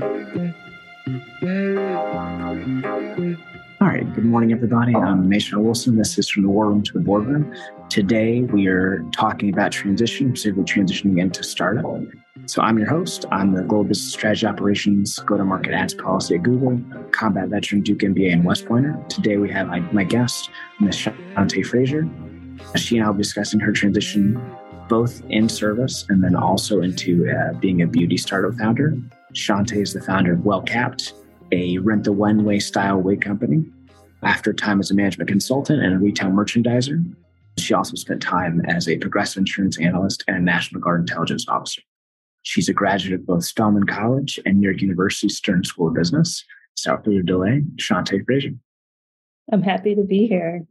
All right, good morning, everybody. I'm Mason Wilson. This is from the War Room to the Boardroom. Today, we are talking about transition, specifically transitioning into startup. So, I'm your host. I'm the Global Business Strategy Operations Go to Market Ads Policy at Google, combat veteran, Duke MBA, and West Pointer. Today, we have my, my guest, Ms. Shante Frazier. She and I will be discussing her transition both in service and then also into uh, being a beauty startup founder. Shante is the founder of WellCapped, a rent the runway style wig company. After time as a management consultant and a retail merchandiser, she also spent time as a progressive insurance analyst and a National Guard intelligence officer. She's a graduate of both Spelman College and New York University Stern School of Business. Without further delay, Shante Frazier. I'm happy to be here.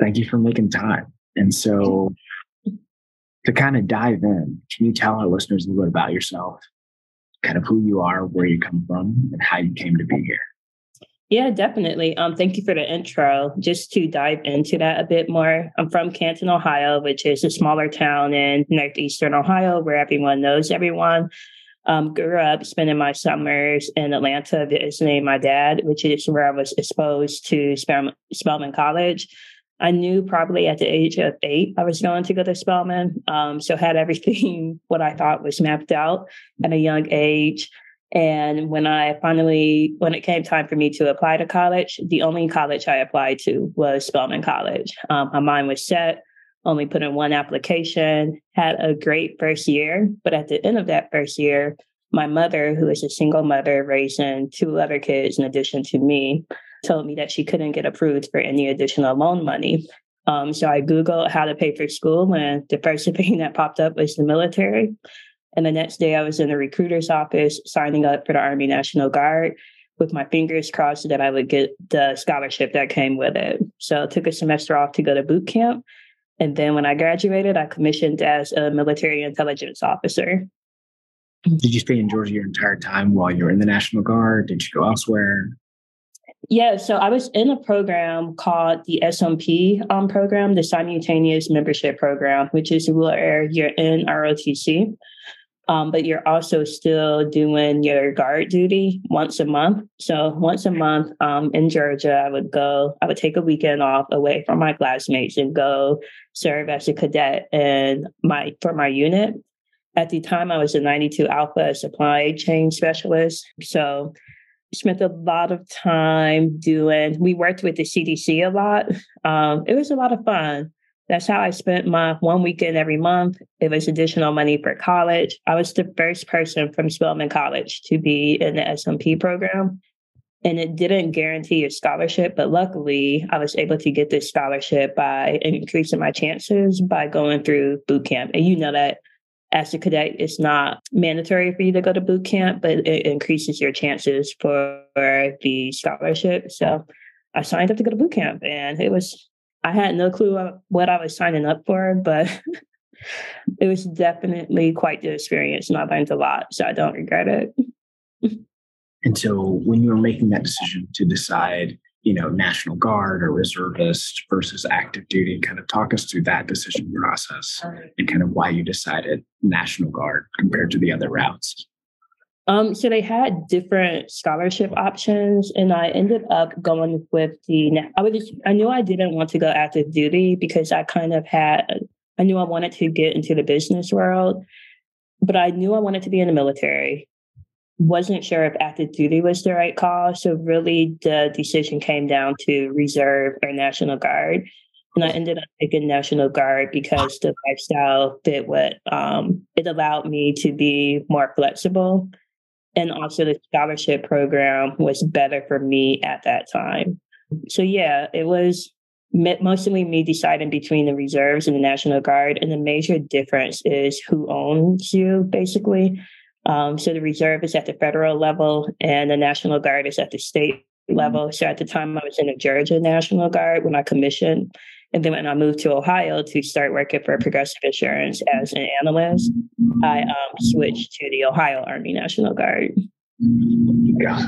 Thank you for making time. And so, to kind of dive in, can you tell our listeners a little bit about yourself, kind of who you are, where you come from, and how you came to be here? Yeah, definitely. Um, thank you for the intro. Just to dive into that a bit more, I'm from Canton, Ohio, which is a smaller town in northeastern Ohio where everyone knows everyone. Um, grew up spending my summers in Atlanta visiting my dad, which is where I was exposed to Spelman, Spelman College. I knew probably at the age of eight I was going to go to Spelman. Um, so had everything what I thought was mapped out at a young age. And when I finally, when it came time for me to apply to college, the only college I applied to was Spelman College. Um, my mind was set, only put in one application, had a great first year. But at the end of that first year, my mother, who is a single mother raising two other kids in addition to me, told me that she couldn't get approved for any additional loan money. Um, so I Googled how to pay for school, and the first thing that popped up was the military. And the next day, I was in the recruiter's office signing up for the Army National Guard with my fingers crossed that I would get the scholarship that came with it. So I took a semester off to go to boot camp. And then when I graduated, I commissioned as a military intelligence officer. Did you stay in Georgia your entire time while you were in the National Guard? Did you go elsewhere? Yeah, so I was in a program called the SMP um, program, the Simultaneous Membership Program, which is where you're in ROTC, um, but you're also still doing your guard duty once a month. So once a month um, in Georgia, I would go, I would take a weekend off away from my classmates and go serve as a cadet and my for my unit. At the time, I was a 92 Alpha supply chain specialist. So spent a lot of time doing we worked with the cdc a lot. Um, it was a lot of fun. That's how i spent my one weekend every month. It was additional money for college. I was the first person from spelman college to be in the smp program and it didn't guarantee a scholarship but luckily i was able to get this scholarship by increasing my chances by going through boot camp. And you know that as a cadet, it's not mandatory for you to go to boot camp, but it increases your chances for the scholarship. So I signed up to go to boot camp, and it was, I had no clue what I was signing up for, but it was definitely quite the experience, and I learned a lot. So I don't regret it. and so when you were making that decision to decide, you know, National Guard or reservist versus active duty. Kind of talk us through that decision process and kind of why you decided National Guard compared to the other routes. Um, so they had different scholarship options, and I ended up going with the. I just, I knew I didn't want to go active duty because I kind of had. I knew I wanted to get into the business world, but I knew I wanted to be in the military wasn't sure if active duty was the right call. So really the decision came down to reserve or National Guard. And I ended up taking National Guard because the lifestyle fit what um, it allowed me to be more flexible. And also the scholarship program was better for me at that time. So yeah, it was mostly me deciding between the reserves and the National Guard. And the major difference is who owns you, basically. Um, so the reserve is at the federal level and the National Guard is at the state mm-hmm. level. So at the time I was in the Georgia National Guard when I commissioned. And then when I moved to Ohio to start working for Progressive Insurance as an analyst, I um, switched to the Ohio Army National Guard. Yeah,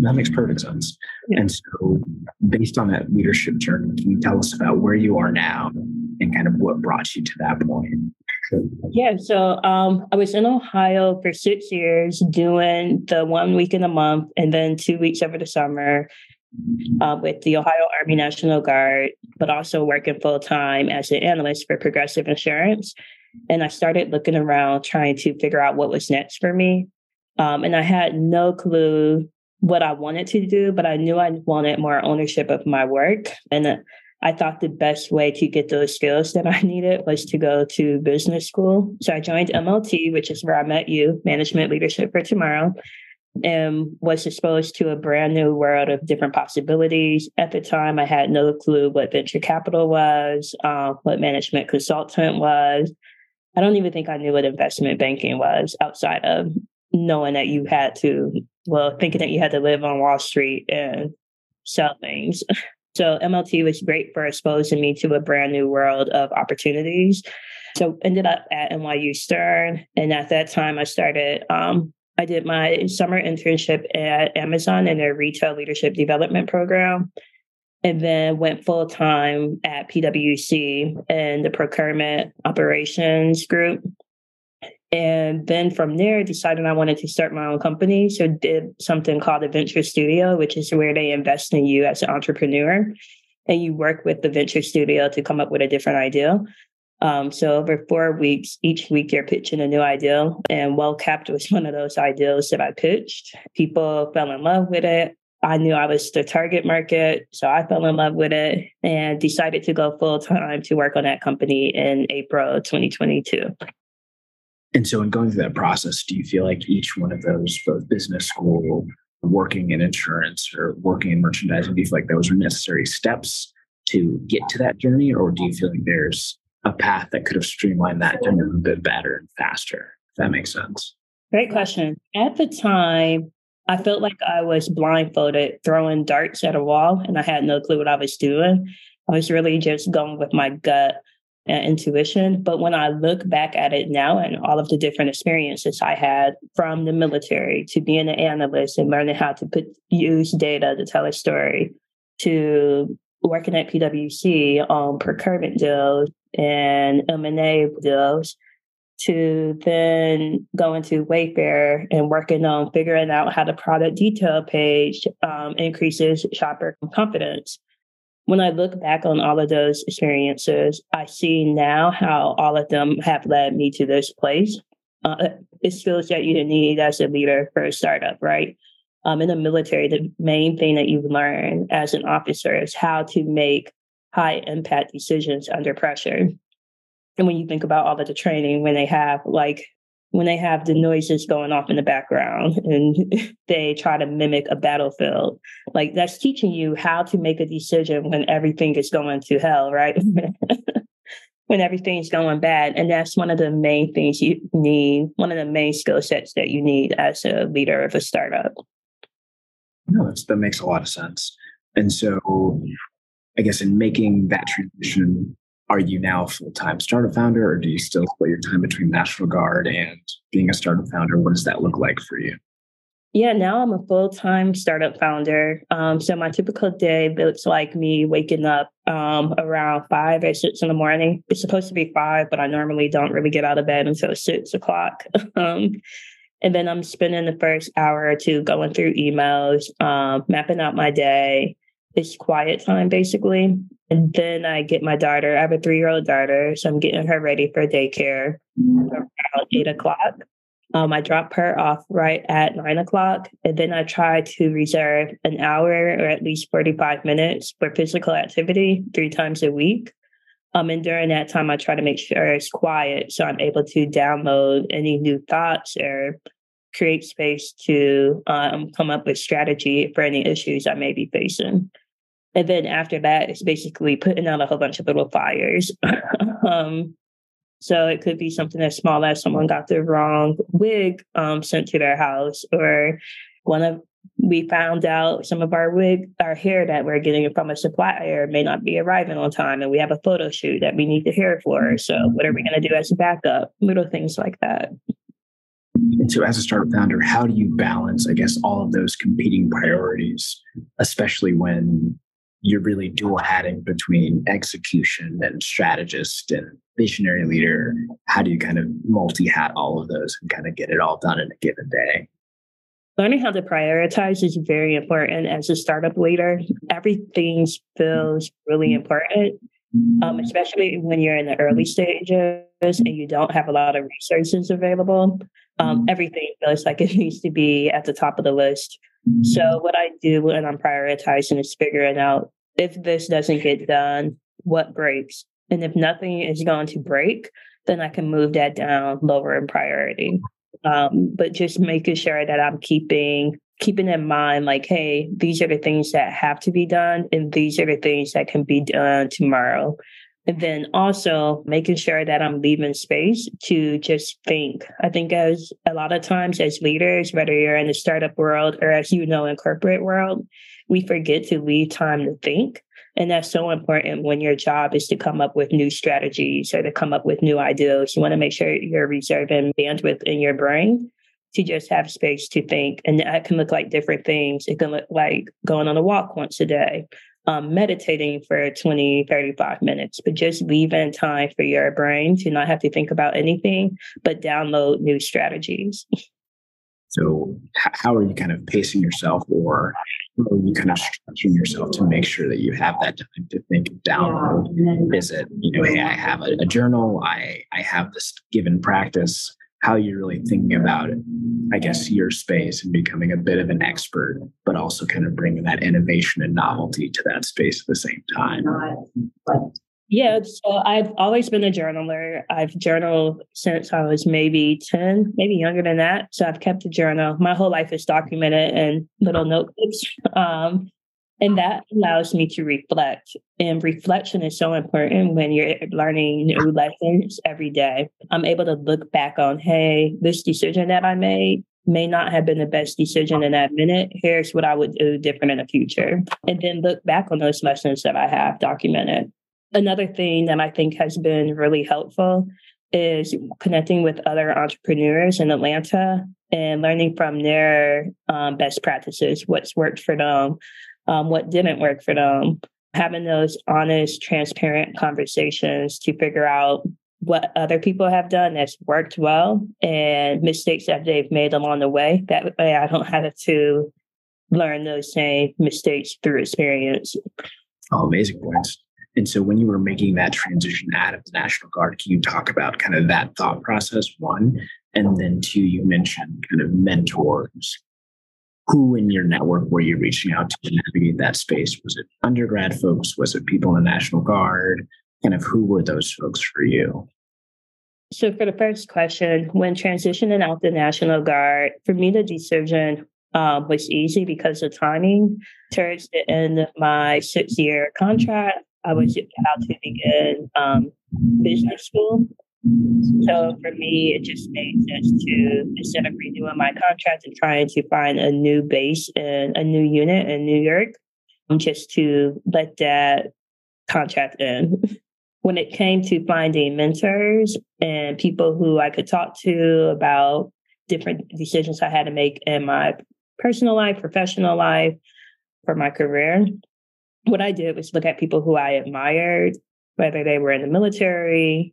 that makes perfect sense. Yeah. And so, based on that leadership journey, can you tell us about where you are now and kind of what brought you to that point? Yeah, so um, I was in Ohio for six years doing the one week in a month and then two weeks over the summer uh, with the Ohio Army National Guard, but also working full time as an analyst for Progressive Insurance. And I started looking around trying to figure out what was next for me. Um, and I had no clue what I wanted to do, but I knew I wanted more ownership of my work. And I thought the best way to get those skills that I needed was to go to business school. So I joined MLT, which is where I met you, Management Leadership for Tomorrow, and was exposed to a brand new world of different possibilities. At the time, I had no clue what venture capital was, uh, what management consultant was. I don't even think I knew what investment banking was outside of knowing that you had to, well, thinking that you had to live on Wall Street and sell things. So MLT was great for exposing me to a brand new world of opportunities. So ended up at NYU Stern, and at that time I started. Um, I did my summer internship at Amazon in their retail leadership development program, and then went full time at PwC in the procurement operations group. And then from there, decided I wanted to start my own company. So did something called a venture studio, which is where they invest in you as an entrepreneur. And you work with the venture studio to come up with a different idea. Um, so over four weeks, each week you're pitching a new idea. And WellCapped was one of those ideas that I pitched. People fell in love with it. I knew I was the target market. So I fell in love with it and decided to go full time to work on that company in April 2022. And so, in going through that process, do you feel like each one of those, both business school, working in insurance, or working in merchandising, do you feel like those are necessary steps to get to that journey? Or do you feel like there's a path that could have streamlined that journey a bit better and faster? If that makes sense. Great question. At the time, I felt like I was blindfolded throwing darts at a wall and I had no clue what I was doing. I was really just going with my gut and intuition. But when I look back at it now and all of the different experiences I had from the military to being an analyst and learning how to put use data to tell a story to working at PwC on procurement deals and M&A deals to then going to Wayfair and working on figuring out how the product detail page um, increases shopper confidence when I look back on all of those experiences, I see now how all of them have led me to this place. Uh, it skills that you need as a leader for a startup, right? Um, in the military, the main thing that you learn as an officer is how to make high impact decisions under pressure. And when you think about all of the training, when they have like when they have the noises going off in the background and they try to mimic a battlefield. Like that's teaching you how to make a decision when everything is going to hell, right? when everything's going bad. And that's one of the main things you need, one of the main skill sets that you need as a leader of a startup. No, that makes a lot of sense. And so I guess in making that transition are you now a full-time startup founder or do you still split your time between national guard and being a startup founder? What does that look like for you? Yeah now i'm a full-time startup founder. Um, so my typical day looks like me waking up um, around five or six in the morning. It's supposed to be five but i normally don't really get out of bed until six o'clock. Um, and then i'm spending the first hour or two going through emails um, mapping out my day it's quiet time basically and then I get my daughter. I have a three year old daughter, so I'm getting her ready for daycare around eight o'clock. Um, I drop her off right at nine o'clock, and then I try to reserve an hour or at least 45 minutes for physical activity three times a week. Um, and during that time, I try to make sure it's quiet so I'm able to download any new thoughts or create space to um, come up with strategy for any issues I may be facing. And then after that, it's basically putting out a whole bunch of little fires. um, so it could be something as small as someone got the wrong wig um, sent to their house, or one of we found out some of our wig, our hair that we're getting from a supplier may not be arriving on time, and we have a photo shoot that we need the hair for. So what are we going to do as a backup? Little things like that. And so, as a startup founder, how do you balance, I guess, all of those competing priorities, especially when you're really dual hatting between execution and strategist and visionary leader. How do you kind of multi hat all of those and kind of get it all done in a given day? Learning how to prioritize is very important as a startup leader. Everything feels really important, um, especially when you're in the early stages and you don't have a lot of resources available. Um, everything feels like it needs to be at the top of the list. So what I do when I'm prioritizing is figuring out if this doesn't get done, what breaks? And if nothing is going to break, then I can move that down lower in priority. Um, but just making sure that I'm keeping keeping in mind like hey these are the things that have to be done and these are the things that can be done tomorrow and then also making sure that I'm leaving space to just think. I think as a lot of times as leaders, whether you're in the startup world or as you know in corporate world, we forget to leave time to think. And that's so important when your job is to come up with new strategies or to come up with new ideas. You want to make sure you're reserving bandwidth in your brain to just have space to think. And that can look like different things. It can look like going on a walk once a day um, meditating for 20, 35 minutes, but just leaving time for your brain to not have to think about anything, but download new strategies. So, how are you kind of pacing yourself, or are you kind of structuring yourself to make sure that you have that time to think download? Is it, you know, hey, I have a, a journal, I I have this given practice how you're really thinking about I guess, your space and becoming a bit of an expert, but also kind of bringing that innovation and novelty to that space at the same time. Yeah, so I've always been a journaler. I've journaled since I was maybe 10, maybe younger than that. So I've kept a journal. My whole life is documented in little notebooks. Um, and that allows me to reflect. And reflection is so important when you're learning new lessons every day. I'm able to look back on, hey, this decision that I made may not have been the best decision in that minute. Here's what I would do different in the future. And then look back on those lessons that I have documented. Another thing that I think has been really helpful is connecting with other entrepreneurs in Atlanta and learning from their um, best practices, what's worked for them, um, what didn't work for them, having those honest, transparent conversations to figure out what other people have done that's worked well and mistakes that they've made along the way. That way, I don't have to learn those same mistakes through experience. Oh, amazing points. And so, when you were making that transition out of the National Guard, can you talk about kind of that thought process? One, and then two, you mentioned kind of mentors who in your network were you reaching out to navigate that space? Was it undergrad folks? Was it people in the National Guard? Kind of who were those folks for you? So, for the first question, when transitioning out the National Guard, for me, the decision um, was easy because of timing. Towards the end of my six year contract, I was about to begin um, business school. So for me, it just made sense to instead of renewing my contract and trying to find a new base and a new unit in New York, just to let that contract in. When it came to finding mentors and people who I could talk to about different decisions I had to make in my personal life, professional life, for my career, what I did was look at people who I admired, whether they were in the military,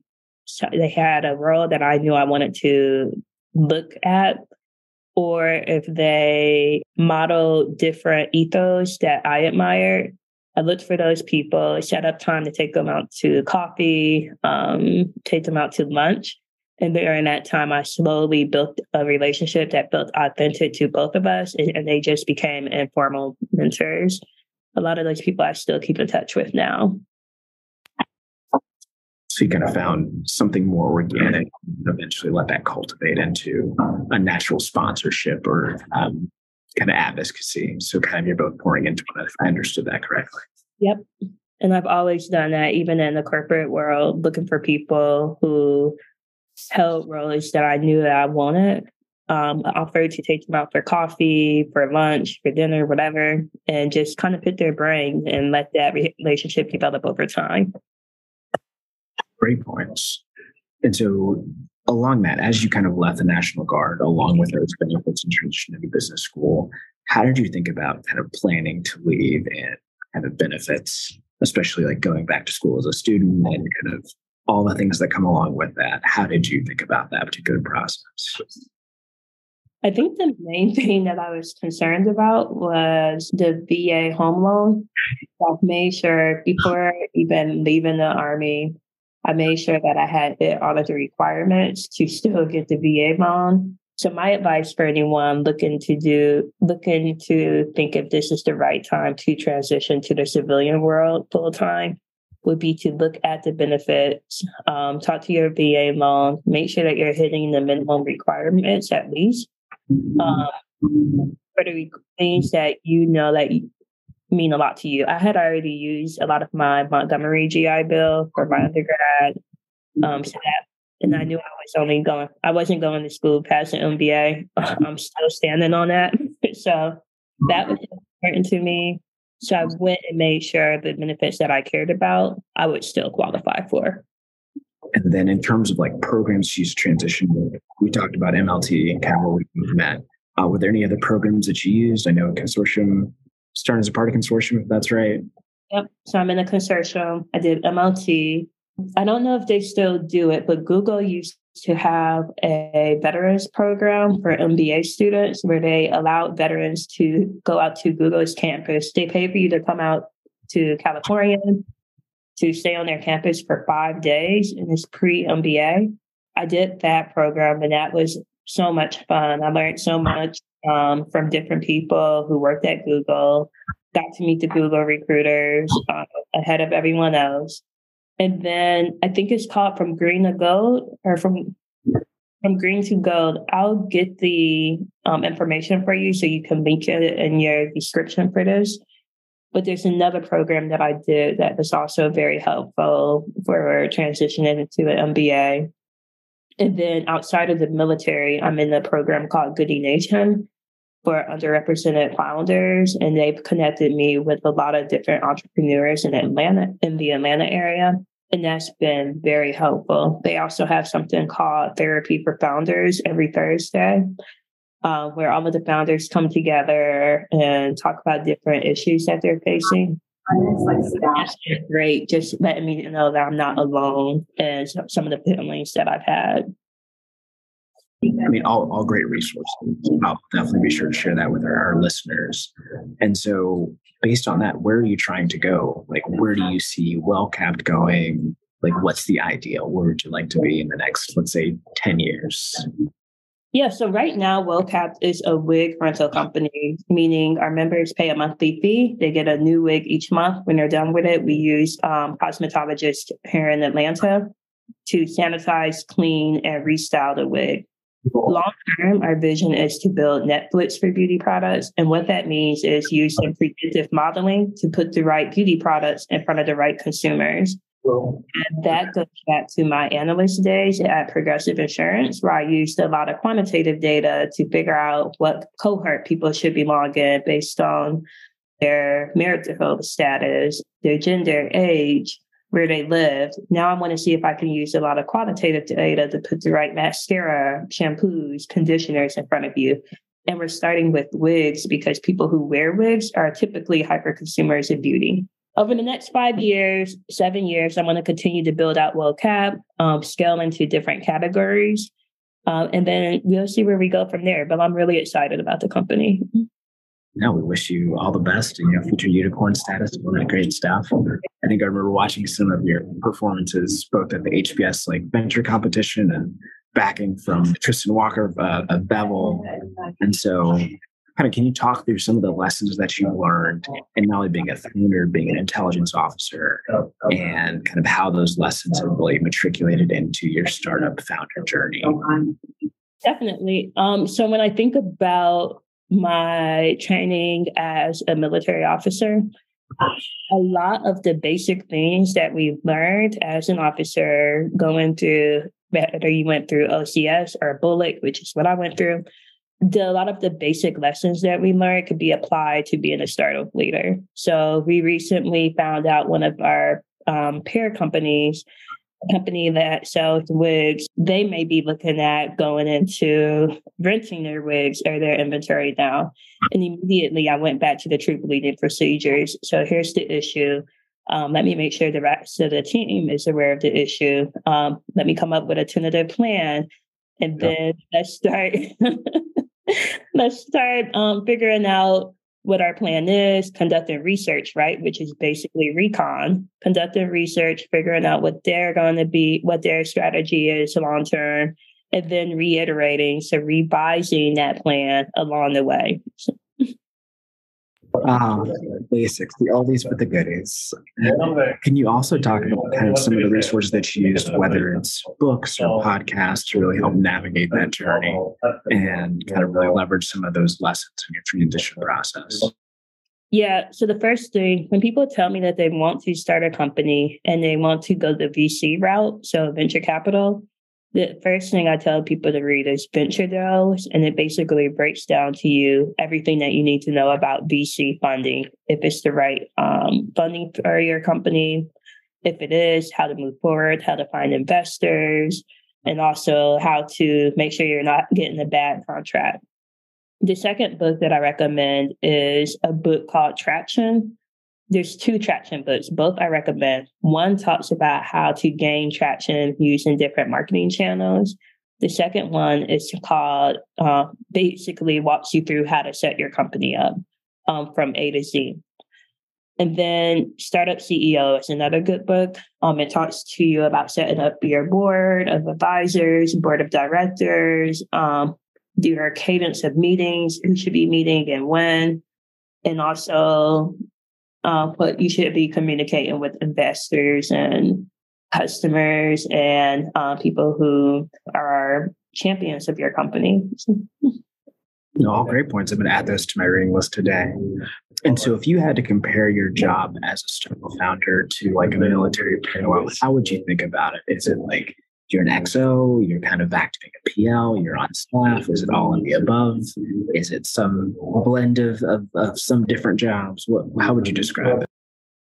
they had a role that I knew I wanted to look at, or if they model different ethos that I admired. I looked for those people, set up time to take them out to coffee, um, take them out to lunch. And during that time, I slowly built a relationship that felt authentic to both of us, and, and they just became informal mentors. A lot of those people I still keep in touch with now. So you kind of found something more organic, eventually let that cultivate into a natural sponsorship or um, kind of advocacy. So kind of you're both pouring into it, if I understood that correctly. Yep. And I've always done that, even in the corporate world, looking for people who held roles that I knew that I wanted. Um, offered to take them out for coffee, for lunch, for dinner, whatever, and just kind of put their brain and let that relationship develop over time points. And so, along that, as you kind of left the National Guard, along with those benefits and transition into business school, how did you think about kind of planning to leave and kind of benefits, especially like going back to school as a student and kind of all the things that come along with that. How did you think about that particular process? I think the main thing that I was concerned about was the VA home loan. I've made sure before even leaving the Army, I made sure that I had hit all of the requirements to still get the VA loan. So my advice for anyone looking to do looking to think if this is the right time to transition to the civilian world full time would be to look at the benefits, um, talk to your VA loan, make sure that you're hitting the minimum requirements at least. Um, for the things that you know that mean a lot to you. I had already used a lot of my Montgomery GI Bill for my undergrad. Um, so that, and I knew I was only going, I wasn't going to school past an MBA. I'm still standing on that. so that was important to me. So I went and made sure the benefits that I cared about, I would still qualify for. And then in terms of like programs she's transitioned, we talked about MLT and kind of where we met. Uh, were there any other programs that you used? I know consortium started as a part of consortium, if that's right. Yep. So I'm in a consortium. I did MLT. I don't know if they still do it, but Google used to have a veterans program for MBA students where they allowed veterans to go out to Google's campus. They pay for you to come out to California to stay on their campus for five days in this pre MBA. I did that program and that was so much fun. I learned so much um, from different people who worked at Google, got to meet the Google recruiters uh, ahead of everyone else. And then I think it's called From Green to Gold or From from green to gold, I'll get the um, information for you so you can link it in your description for this. But there's another program that I did that was also very helpful for transitioning into an MBA. And then outside of the military, I'm in a program called Goodie Nation for underrepresented founders. And they've connected me with a lot of different entrepreneurs in Atlanta, in the Atlanta area. And that's been very helpful. They also have something called Therapy for Founders every Thursday, uh, where all of the founders come together and talk about different issues that they're facing. That's great. Just letting me know that I'm not alone and some of the feelings that I've had. I mean, all, all great resources. I'll definitely be sure to share that with our, our listeners. And so, based on that, where are you trying to go? Like, where do you see WellCapped going? Like, what's the ideal? Where would you like to be in the next, let's say, 10 years? Yeah, so right now, WellCapped is a wig rental company, meaning our members pay a monthly fee. They get a new wig each month. When they're done with it, we use um, cosmetologists here in Atlanta to sanitize, clean, and restyle the wig. Long term, our vision is to build Netflix for beauty products. And what that means is using predictive modeling to put the right beauty products in front of the right consumers. And that goes back to my analyst days at Progressive Insurance, where I used a lot of quantitative data to figure out what cohort people should belong in based on their marital status, their gender, age, where they lived. Now I want to see if I can use a lot of qualitative data to put the right mascara, shampoos, conditioners in front of you. And we're starting with wigs because people who wear wigs are typically hyper consumers of beauty. Over the next five years, seven years, I'm going to continue to build out WellCapped, um, scale into different categories. Um, and then we'll see where we go from there. But I'm really excited about the company no, we wish you all the best and your future unicorn status, all that great stuff. I think I remember watching some of your performances both at the HBS like venture competition and backing from Tristan Walker uh, of Bevel. And so kind of can you talk through some of the lessons that you learned in not only being a founder, being an intelligence officer, and kind of how those lessons have really matriculated into your startup founder journey? Definitely. Um, so when I think about my training as a military officer, a lot of the basic things that we've learned as an officer going through whether you went through OCS or BOLC, which is what I went through, the, a lot of the basic lessons that we learned could be applied to being a startup leader. So we recently found out one of our um, pair companies a company that sells wigs, they may be looking at going into renting their wigs or their inventory now. And immediately I went back to the troop leading procedures. So here's the issue. Um, let me make sure the rest of the team is aware of the issue. Um, let me come up with a tentative plan. And then let's start let's start um, figuring out what our plan is, conducting research, right? Which is basically recon, conducting research, figuring out what they're going to be, what their strategy is long term, and then reiterating, so revising that plan along the way. Um, basics, the oldies but the goodies. Can you also talk about kind of some of the resources that you used, whether it's books or podcasts, to really help navigate that journey and kind of really leverage some of those lessons in your transition process? Yeah. So the first thing, when people tell me that they want to start a company and they want to go the VC route, so venture capital, the first thing I tell people to read is Venture Dollars, and it basically breaks down to you everything that you need to know about VC funding, if it's the right um, funding for your company, if it is, how to move forward, how to find investors, and also how to make sure you're not getting a bad contract. The second book that I recommend is a book called Traction there's two traction books, both I recommend. One talks about how to gain traction using different marketing channels. The second one is called uh, basically walks you through how to set your company up um, from A to Z. And then Startup CEO is another good book. Um, it talks to you about setting up your board of advisors, board of directors, um, your cadence of meetings, who should be meeting and when, and also uh, but you should be communicating with investors and customers and uh, people who are champions of your company. All great points. I'm going to add those to my reading list today. And so, if you had to compare your job as a startup founder to like a military parallel, how would you think about it? Is it like you're an XO, you're kind of back to acting a PL, you're on staff. Is it all in the above? Is it some blend of, of, of some different jobs? What, how would you describe it?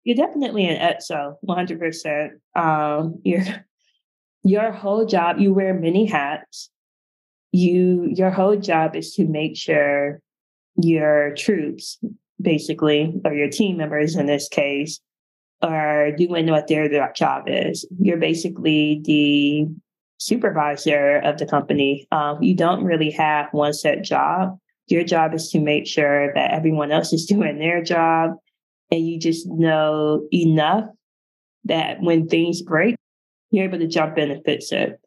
You're definitely an XO, 100%. Um, your, your whole job, you wear many hats. You, your whole job is to make sure your troops, basically, or your team members in this case, are doing what their job is. You're basically the supervisor of the company. Um, you don't really have one set job. Your job is to make sure that everyone else is doing their job. And you just know enough that when things break, you're able to jump in and fix it.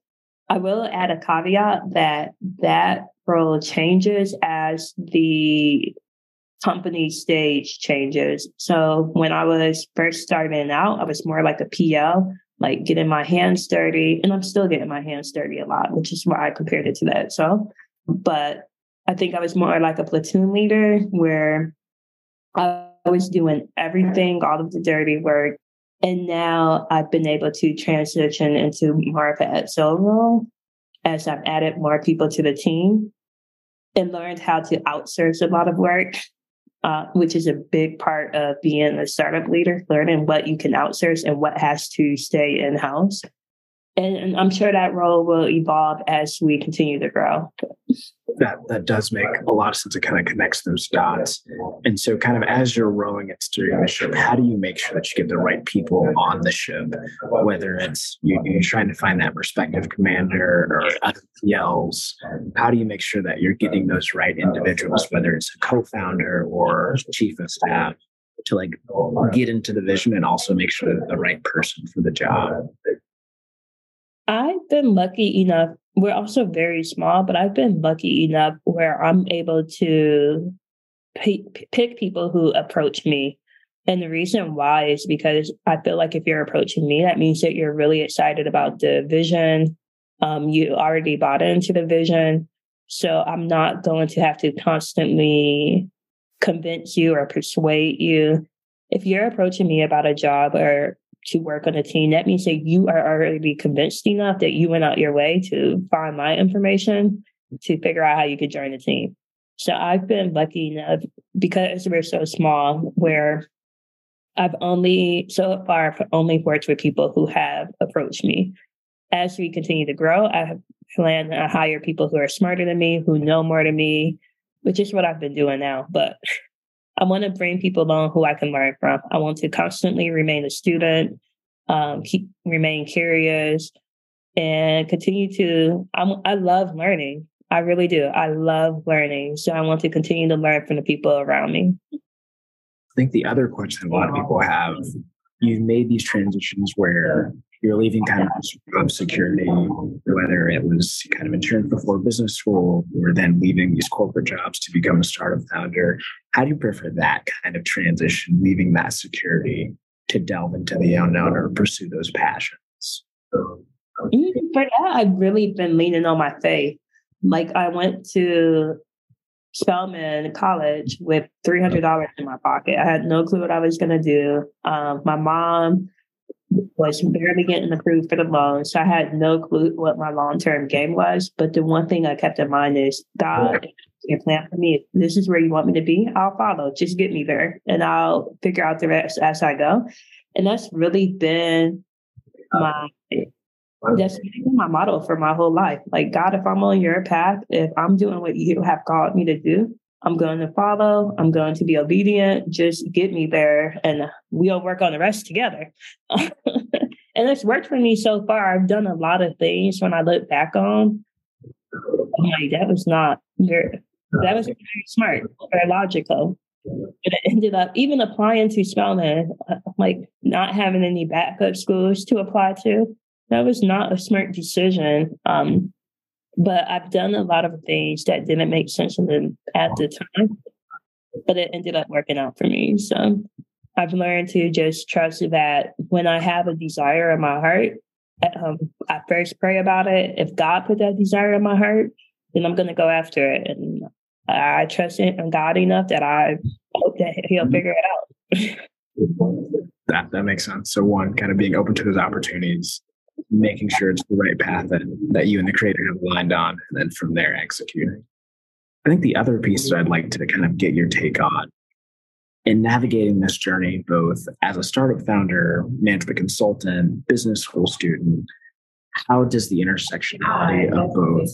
I will add a caveat that that role changes as the company stage changes. So when I was first starting out, I was more like a PL, like getting my hands dirty. And I'm still getting my hands dirty a lot, which is why I compared it to that. So, but I think I was more like a platoon leader where I was doing everything, all of the dirty work. And now I've been able to transition into more of an XO role as I've added more people to the team and learned how to outsource a lot of work uh, which is a big part of being a startup leader, learning what you can outsource and what has to stay in house. And, I'm sure that role will evolve as we continue to grow that that does make a lot of sense. It kind of connects those dots. And so, kind of as you're rowing it steering the ship, how do you make sure that you get the right people on the ship? Whether it's you, are trying to find that respective commander or other PLs, how do you make sure that you're getting those right individuals, whether it's a co-founder or chief of staff, to like get into the vision and also make sure that the right person for the job? I've been lucky enough we're also very small, but I've been lucky enough where I'm able to p- pick people who approach me. And the reason why is because I feel like if you're approaching me, that means that you're really excited about the vision. Um, you already bought into the vision. So I'm not going to have to constantly convince you or persuade you. If you're approaching me about a job or to work on a team, that means that you are already convinced enough that you went out your way to find my information to figure out how you could join the team. So I've been lucky enough because we're so small where I've only so far only worked with people who have approached me. As we continue to grow, I plan to hire people who are smarter than me, who know more than me, which is what I've been doing now. But I want to bring people along who I can learn from. I want to constantly remain a student, um, keep remain curious, and continue to. I'm, I love learning. I really do. I love learning, so I want to continue to learn from the people around me. I think the other question a lot of people have, you've made these transitions where you're leaving kind of job security, whether it was kind of insurance before business school or then leaving these corporate jobs to become a startup founder. How do you prefer that kind of transition, leaving that security to delve into the unknown or pursue those passions? Mm, for that, I've really been leaning on my faith. Like I went to Spelman College with three hundred dollars in my pocket. I had no clue what I was going to do. Um, my mom was barely getting approved for the loan, so I had no clue what my long term game was. But the one thing I kept in mind is God, your plan for me. If this is where you want me to be. I'll follow. Just get me there, and I'll figure out the rest as I go. And that's really been uh, my that's been my motto for my whole life. Like, God, if I'm on your path, if I'm doing what you have called me to do, I'm going to follow. I'm going to be obedient. Just get me there and we'll work on the rest together. and it's worked for me so far. I've done a lot of things when I look back on. Like, that was not very, that was very smart, very logical. And it ended up even applying to Spelman, uh, like not having any backup schools to apply to that was not a smart decision. Um, but I've done a lot of things that didn't make sense to them at the time, but it ended up working out for me. So I've learned to just trust that when I have a desire in my heart, um, I first pray about it. If God put that desire in my heart, then I'm going to go after it. And I trust in God enough that I hope that He'll mm-hmm. figure it out. that that makes sense. So one, kind of being open to those opportunities, making sure it's the right path that, that you and the creator have aligned on, and then from there executing. I think the other piece that I'd like to kind of get your take on in navigating this journey, both as a startup founder, management consultant, business school student, how does the intersectionality of both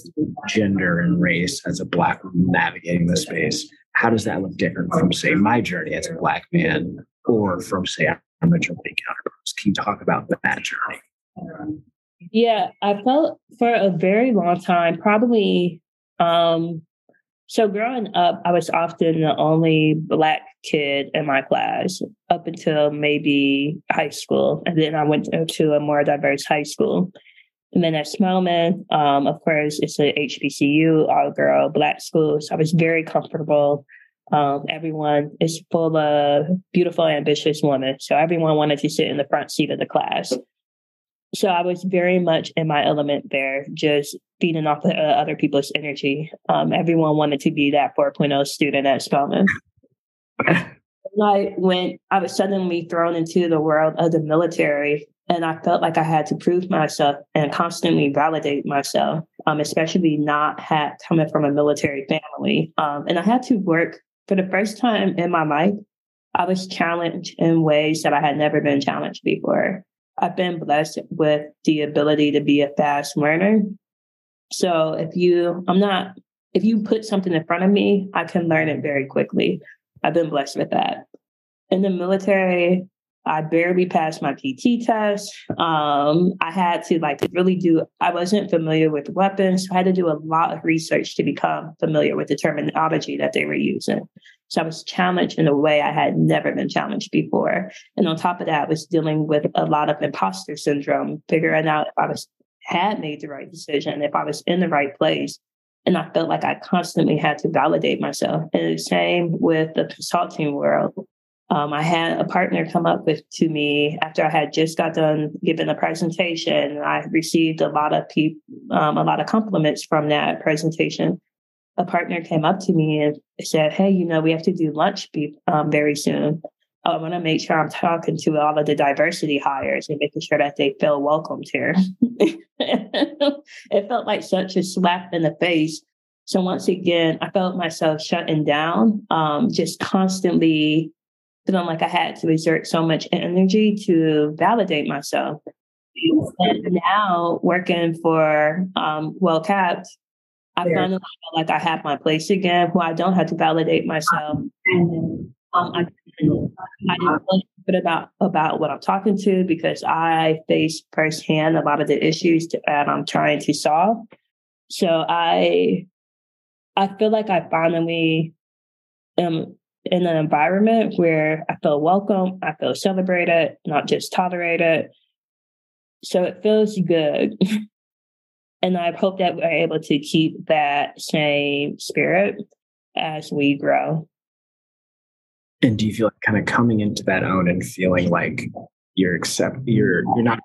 gender and race as a Black woman navigating the space, how does that look different from, say, my journey as a Black man or from, say, our majority counterparts? Can you talk about that journey? Yeah, I felt for a very long time, probably um so growing up, I was often the only black kid in my class up until maybe high school. And then I went to a more diverse high school. And then at Spelman, um, of course, it's a HBCU, all girl, black school. So I was very comfortable. Um, everyone is full of beautiful, ambitious women. So everyone wanted to sit in the front seat of the class. So I was very much in my element there, just feeding off the, uh, other people's energy. Um, everyone wanted to be that 4.0 student at Spelman. I went, I was suddenly thrown into the world of the military, and I felt like I had to prove myself and constantly validate myself, um, especially not had coming from a military family. Um, and I had to work for the first time in my life. I was challenged in ways that I had never been challenged before. I've been blessed with the ability to be a fast learner. So if you, I'm not, if you put something in front of me, I can learn it very quickly. I've been blessed with that. In the military, I barely passed my PT test. Um, I had to like really do, I wasn't familiar with weapons. So I had to do a lot of research to become familiar with the terminology that they were using. So I was challenged in a way I had never been challenged before. And on top of that, I was dealing with a lot of imposter syndrome, figuring out if I was had made the right decision, if I was in the right place. And I felt like I constantly had to validate myself. And the same with the consulting world. Um, I had a partner come up with to me after I had just got done giving a presentation. I received a lot of pe- um, a lot of compliments from that presentation. A partner came up to me and said, "Hey, you know, we have to do lunch be- um, very soon. I want to make sure I'm talking to all of the diversity hires and making sure that they feel welcomed here." it felt like such a slap in the face. So once again, I felt myself shutting down, um, just constantly feeling like I had to exert so much energy to validate myself. And now working for um, WellCapped, I yeah. finally feel like I have my place again where I don't have to validate myself. Um, I, I didn't really bit about about what I'm talking to because I face firsthand a lot of the issues that I'm trying to solve. So I I feel like I finally am in an environment where I feel welcome, I feel celebrated, not just tolerated. So it feels good. and I hope that we're able to keep that same spirit as we grow. And do you feel like kind of coming into that own and feeling like you're accept you're you're not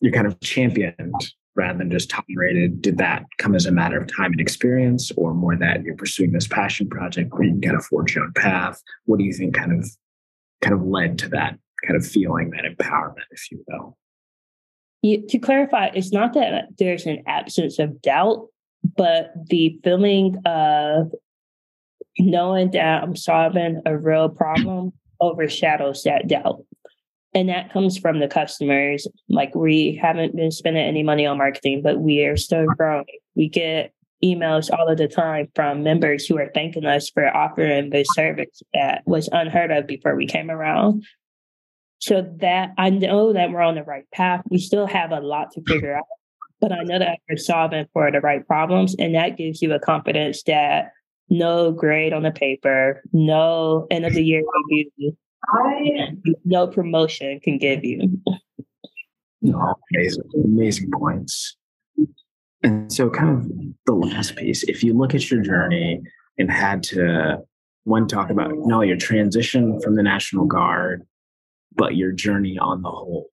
you're kind of championed rather than just tolerated? Did that come as a matter of time and experience, or more that you're pursuing this passion project where you can kind of forge your own path? What do you think kind of kind of led to that kind of feeling, that empowerment, if you will? To clarify, it's not that there's an absence of doubt, but the feeling of knowing that I'm solving a real problem overshadows that doubt. And that comes from the customers. Like we haven't been spending any money on marketing, but we are still growing. We get emails all of the time from members who are thanking us for offering the service that was unheard of before we came around. So that I know that we're on the right path. We still have a lot to figure out, but I know that we're solving for the right problems. And that gives you a confidence that no grade on the paper, no end of the year review, no promotion can give you. No, amazing, amazing points. And so, kind of the last piece, if you look at your journey and had to one talk about no your transition from the National Guard, but your journey on the whole,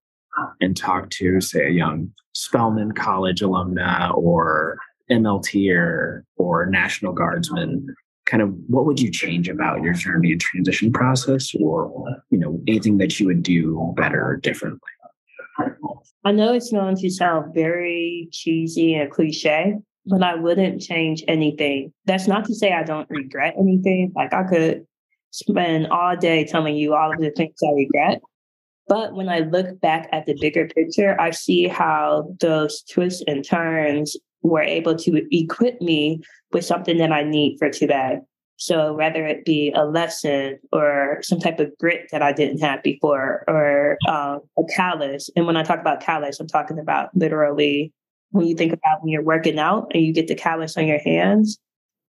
and talk to say a young Spelman College alumna or MLT or, or National Guardsman, kind of what would you change about your journey and transition process or, you know, anything that you would do better or differently? I know it's going to sound very cheesy and cliche, but I wouldn't change anything. That's not to say I don't regret anything. Like I could spend all day telling you all of the things I regret. But when I look back at the bigger picture, I see how those twists and turns were able to equip me with something that I need for today. So whether it be a lesson or some type of grit that I didn't have before, or um, a callus. And when I talk about callus, I'm talking about literally when you think about when you're working out and you get the callus on your hands.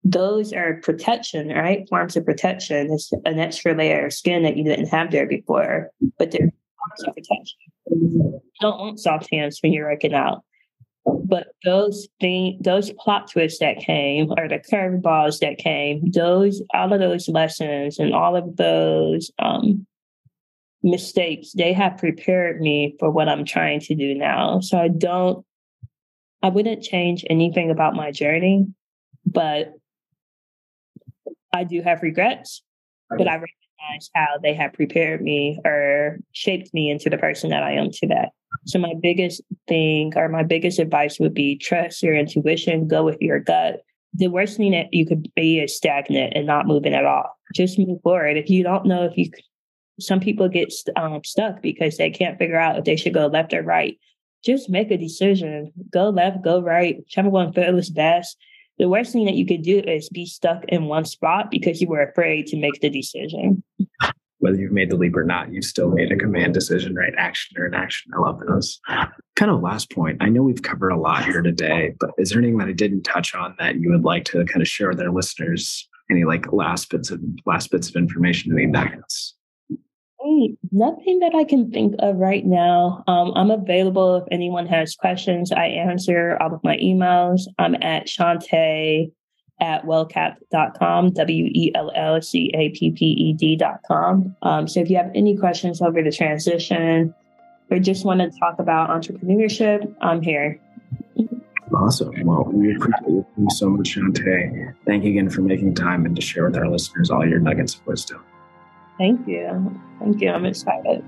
Those are protection, right? Forms of protection. It's an extra layer of skin that you didn't have there before, but they're forms of protection. You don't want soft hands when you're working out. But those thing, those plot twists that came, or the curveballs that came, those all of those lessons and all of those um, mistakes, they have prepared me for what I'm trying to do now. So I don't, I wouldn't change anything about my journey, but I do have regrets. But I recognize how they have prepared me or shaped me into the person that I am today. So my biggest thing or my biggest advice would be trust your intuition, go with your gut. The worst thing that you could be is stagnant and not moving at all. Just move forward. If you don't know if you, some people get um, stuck because they can't figure out if they should go left or right. Just make a decision. Go left, go right, whichever one feels best. The worst thing that you could do is be stuck in one spot because you were afraid to make the decision whether you've made the leap or not, you've still made a command decision, right? Action or inaction. I love those. Kind of last point. I know we've covered a lot here today, but is there anything that I didn't touch on that you would like to kind of share with our listeners? Any like last bits of last bits of information, any nuggets? Nothing that I can think of right now. Um, I'm available if anyone has questions. I answer all of my emails. I'm at Shante at wellcapped.com, W E L L C A P P E D.com. Um, so if you have any questions over the transition or just want to talk about entrepreneurship, I'm here. Awesome. Well, we appreciate you so much, Shante. Thank you again for making time and to share with our listeners all your nuggets of wisdom. Thank you. Thank you. I'm excited.